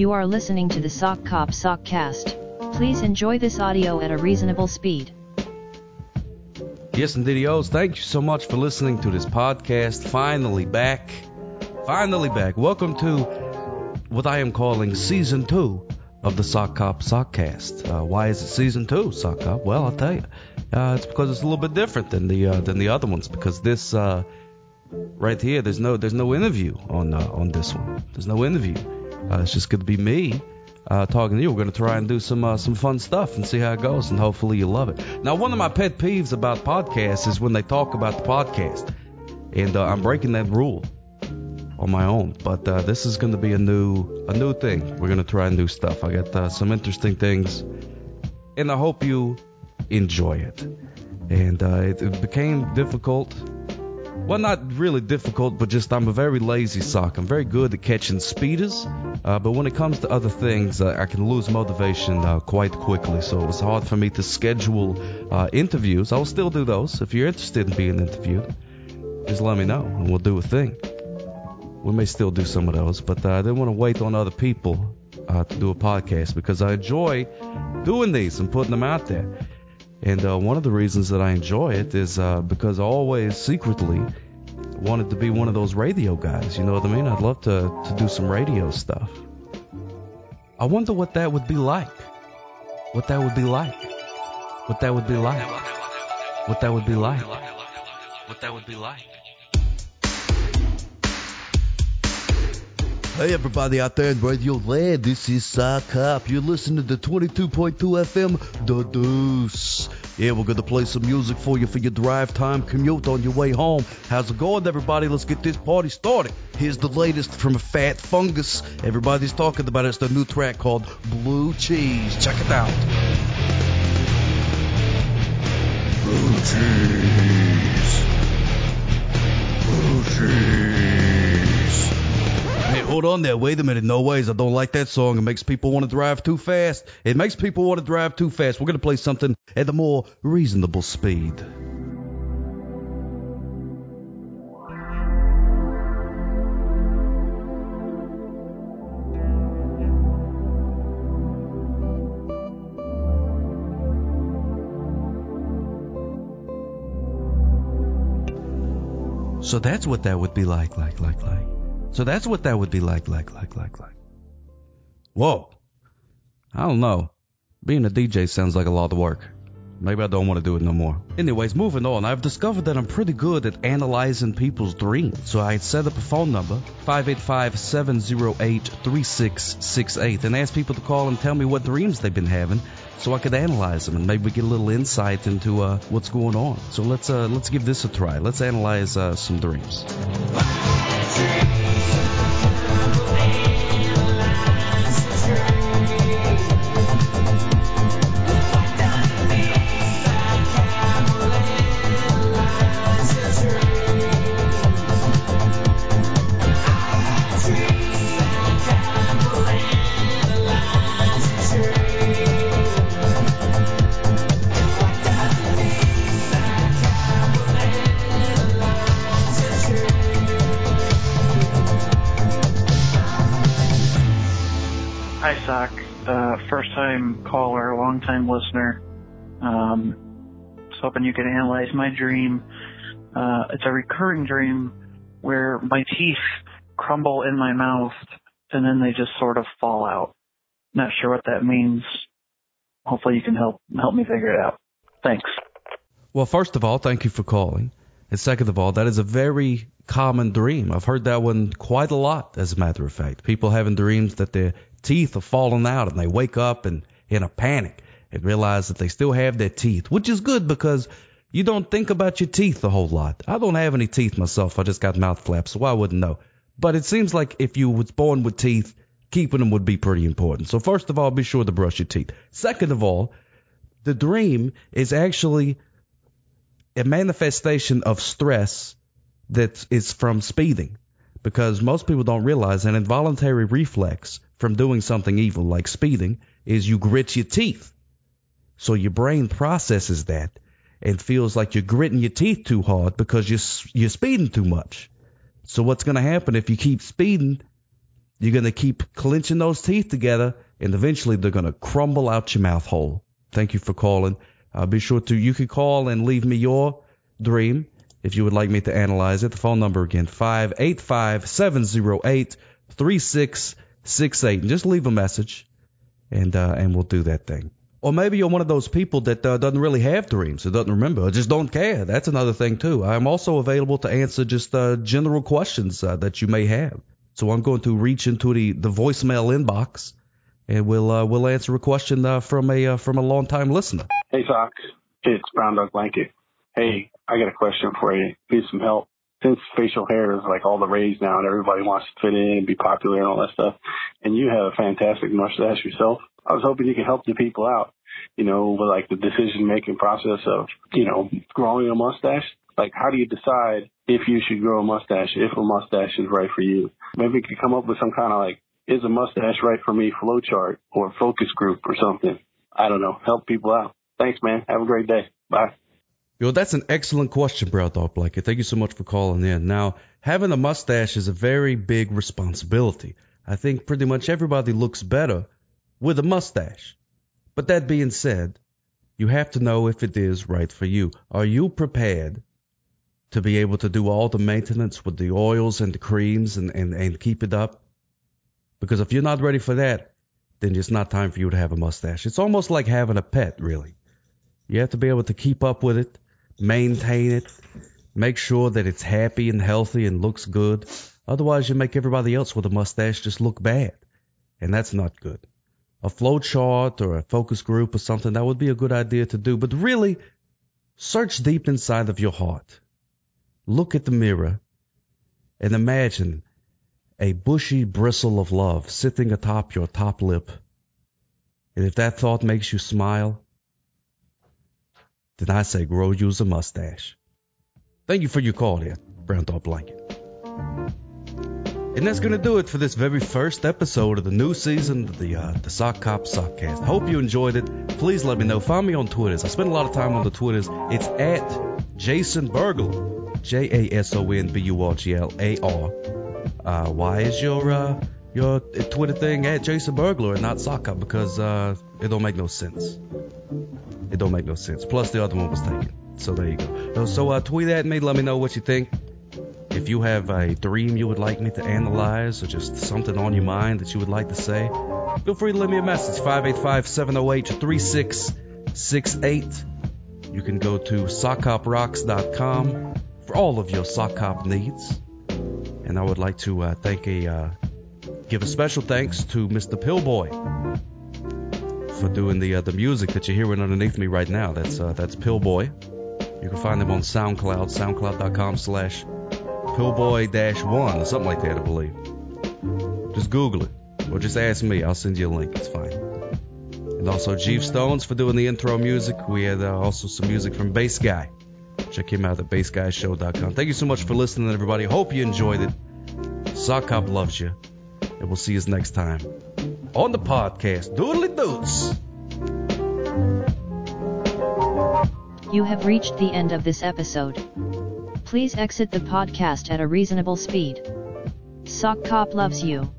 You are listening to the Sock Cop Sockcast. Please enjoy this audio at a reasonable speed. Yes, indeedios. Thank you so much for listening to this podcast. Finally back. Finally back. Welcome to what I am calling season two of the Sock Cop Sockcast. Uh, why is it season two, Sock Cop? Well, I'll tell you. Uh, it's because it's a little bit different than the uh, than the other ones. Because this uh, right here, there's no there's no interview on uh, on this one. There's no interview. Uh, it's just going to be me uh, talking to you. We're going to try and do some uh, some fun stuff and see how it goes, and hopefully you love it. Now, one of my pet peeves about podcasts is when they talk about the podcast, and uh, I'm breaking that rule on my own. But uh, this is going to be a new a new thing. We're going to try and do stuff. I got uh, some interesting things, and I hope you enjoy it. And uh, it, it became difficult well, not really difficult, but just I'm a very lazy sock. I'm very good at catching speeders, uh, but when it comes to other things, uh, I can lose motivation uh, quite quickly. So it was hard for me to schedule uh, interviews. I'll still do those. If you're interested in being interviewed, just let me know and we'll do a thing. We may still do some of those, but uh, I didn't want to wait on other people uh, to do a podcast because I enjoy doing these and putting them out there. And uh, one of the reasons that I enjoy it is uh, because I always secretly wanted to be one of those radio guys. You know what I mean? I'd love to, to do some radio stuff. I wonder what that would be like. What that would be like. What that would be like. What that would be like. What that would be like. Hey everybody out there in Radio Land, this is Hop. You're listening to 22.2 FM, The Deuce. Yeah, we're gonna play some music for you for your drive time commute on your way home. How's it going, everybody? Let's get this party started. Here's the latest from Fat Fungus. Everybody's talking about it. It's the new track called Blue Cheese. Check it out. Blue Cheese. Blue Cheese. Hey, hold on there. Wait a minute. No ways. I don't like that song. It makes people want to drive too fast. It makes people want to drive too fast. We're going to play something at a more reasonable speed. So that's what that would be like, like, like, like. So that's what that would be like, like, like, like, like. Whoa. I don't know. Being a DJ sounds like a lot of work. Maybe I don't want to do it no more. Anyways, moving on, I've discovered that I'm pretty good at analyzing people's dreams. So I set up a phone number, 585-708-3668, and asked people to call and tell me what dreams they've been having so I could analyze them and maybe get a little insight into uh, what's going on. So let's uh, let's give this a try. Let's analyze uh, some dreams. Thank you. Hi, Sock. Uh, first time caller, long time listener. Um, was hoping you could analyze my dream. Uh, it's a recurring dream where my teeth crumble in my mouth and then they just sort of fall out. Not sure what that means. Hopefully you can help help me figure it out. Thanks. Well, first of all, thank you for calling. And second of all, that is a very common dream. I've heard that one quite a lot, as a matter of fact. People having dreams that their teeth are falling out and they wake up and in a panic and realize that they still have their teeth, which is good because you don't think about your teeth a whole lot. I don't have any teeth myself. I just got mouth flaps, so I wouldn't know. But it seems like if you was born with teeth, keeping them would be pretty important. So first of all, be sure to brush your teeth. Second of all, the dream is actually a manifestation of stress that is from speeding because most people don't realize an involuntary reflex from doing something evil like speeding is you grit your teeth. So your brain processes that and feels like you're gritting your teeth too hard because you're you're speeding too much. So what's going to happen if you keep speeding You're going to keep clenching those teeth together, and eventually they're going to crumble out your mouth hole. Thank you for calling. Uh, be sure to, you can call and leave me your dream if you would like me to analyze it. The phone number again, 585-708-3668. Just leave a message and, uh, and we'll do that thing. Or maybe you're one of those people that uh, doesn't really have dreams, or doesn't remember, or just don't care. That's another thing too. I'm also available to answer just uh, general questions uh, that you may have. So I'm going to reach into the, the voicemail inbox, and we'll uh, we'll answer a question uh, from a uh, from a long time listener. Hey, Sock, it's Brown Dog Blanket. Hey, I got a question for you. Need some help. Since facial hair is like all the rage now, and everybody wants to fit in and be popular and all that stuff, and you have a fantastic mustache yourself, I was hoping you could help the people out. You know, with like the decision making process of you know growing a mustache. Like, how do you decide if you should grow a mustache, if a mustache is right for you? Maybe you could come up with some kind of like, is a mustache right for me flowchart or focus group or something. I don't know. Help people out. Thanks, man. Have a great day. Bye. Yo, that's an excellent question, Brown Dog Blanket. Thank you so much for calling in. Now, having a mustache is a very big responsibility. I think pretty much everybody looks better with a mustache. But that being said, you have to know if it is right for you. Are you prepared to be able to do all the maintenance with the oils and the creams and, and, and keep it up. Because if you're not ready for that, then it's not time for you to have a mustache. It's almost like having a pet, really. You have to be able to keep up with it, maintain it, make sure that it's happy and healthy and looks good. Otherwise, you make everybody else with a mustache just look bad. And that's not good. A flow chart or a focus group or something, that would be a good idea to do. But really, search deep inside of your heart look at the mirror and imagine a bushy bristle of love sitting atop your top lip. And if that thought makes you smile, then I say grow you a mustache. Thank you for your call here, Brown Dog Blanket. And that's going to do it for this very first episode of the new season of the uh, the Sock Cop Sockcast. I hope you enjoyed it. Please let me know. Find me on Twitters. I spend a lot of time on the Twitters. It's at Jason Burglar. J A S O N B U R G L A R. Uh, why is your uh, your Twitter thing at Jason Burglar and not Sock Because uh, it don't make no sense. It don't make no sense. Plus the other one was taken. So there you go. So uh, tweet at me. Let me know what you think. If you have a dream you would like me to analyze or just something on your mind that you would like to say, feel free to leave me a message. 585 708 3668. You can go to sockcoprocks.com for all of your sock cop needs. And I would like to uh, thank a uh, give a special thanks to Mr. Pillboy for doing the uh, the music that you're hearing underneath me right now. That's uh, that's Pillboy. You can find him on SoundCloud, soundcloud.com slash Pillboy-one or something like that, I believe. Just Google it or just ask me. I'll send you a link. It's fine. And also Jeeve Stones for doing the intro music. We had uh, also some music from Bass Guy. Check him out at bassguyshow.com. Thank you so much for listening, everybody. Hope you enjoyed it. Sock Cop loves you. And we'll see you next time on the podcast. Doodly doots. You have reached the end of this episode. Please exit the podcast at a reasonable speed. Sock Cop loves you.